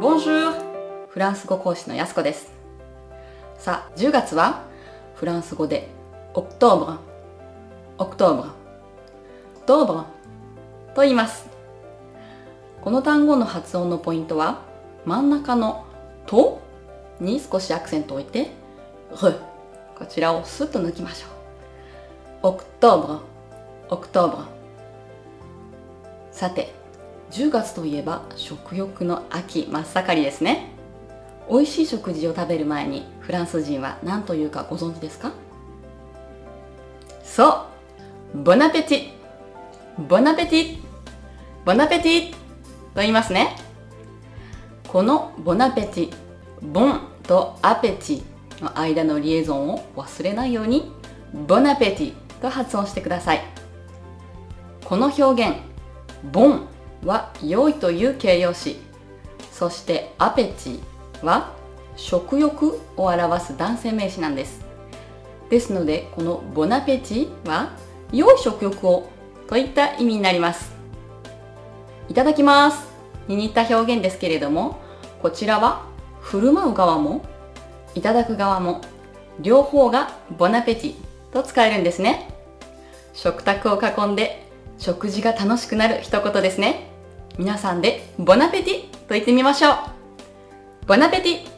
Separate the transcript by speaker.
Speaker 1: Bonjour! フランス語講師のやすこです。さあ、10月は？フランス語で octobre、octobre、octobre と言います。この単語の発音のポイントは真ん中のと？に少しアクセントを置いて、るこちらをスッと抜きましょう。オクトーブル、オクトーブル。さて、10月といえば食欲の秋真っ盛りですね。美味しい食事を食べる前にフランス人は何というかご存知ですか？そうボナペティボナペティボナペティと言いますね。このボナペティ、ボンとアペティの間のリエゾンを忘れないようにボナペティと発音してください。この表現、ボンは良いという形容詞、そしてアペティは食欲を表す男性名詞なんです。ですので、このボナペティは良い食欲をといった意味になります。いただきますに似た表現ですけれども、こちらは振る舞う側もいただく側も両方がボナペティと使えるんですね。食卓を囲んで食事が楽しくなる一言ですね。皆さんでボナペティと言ってみましょう。ボナペティ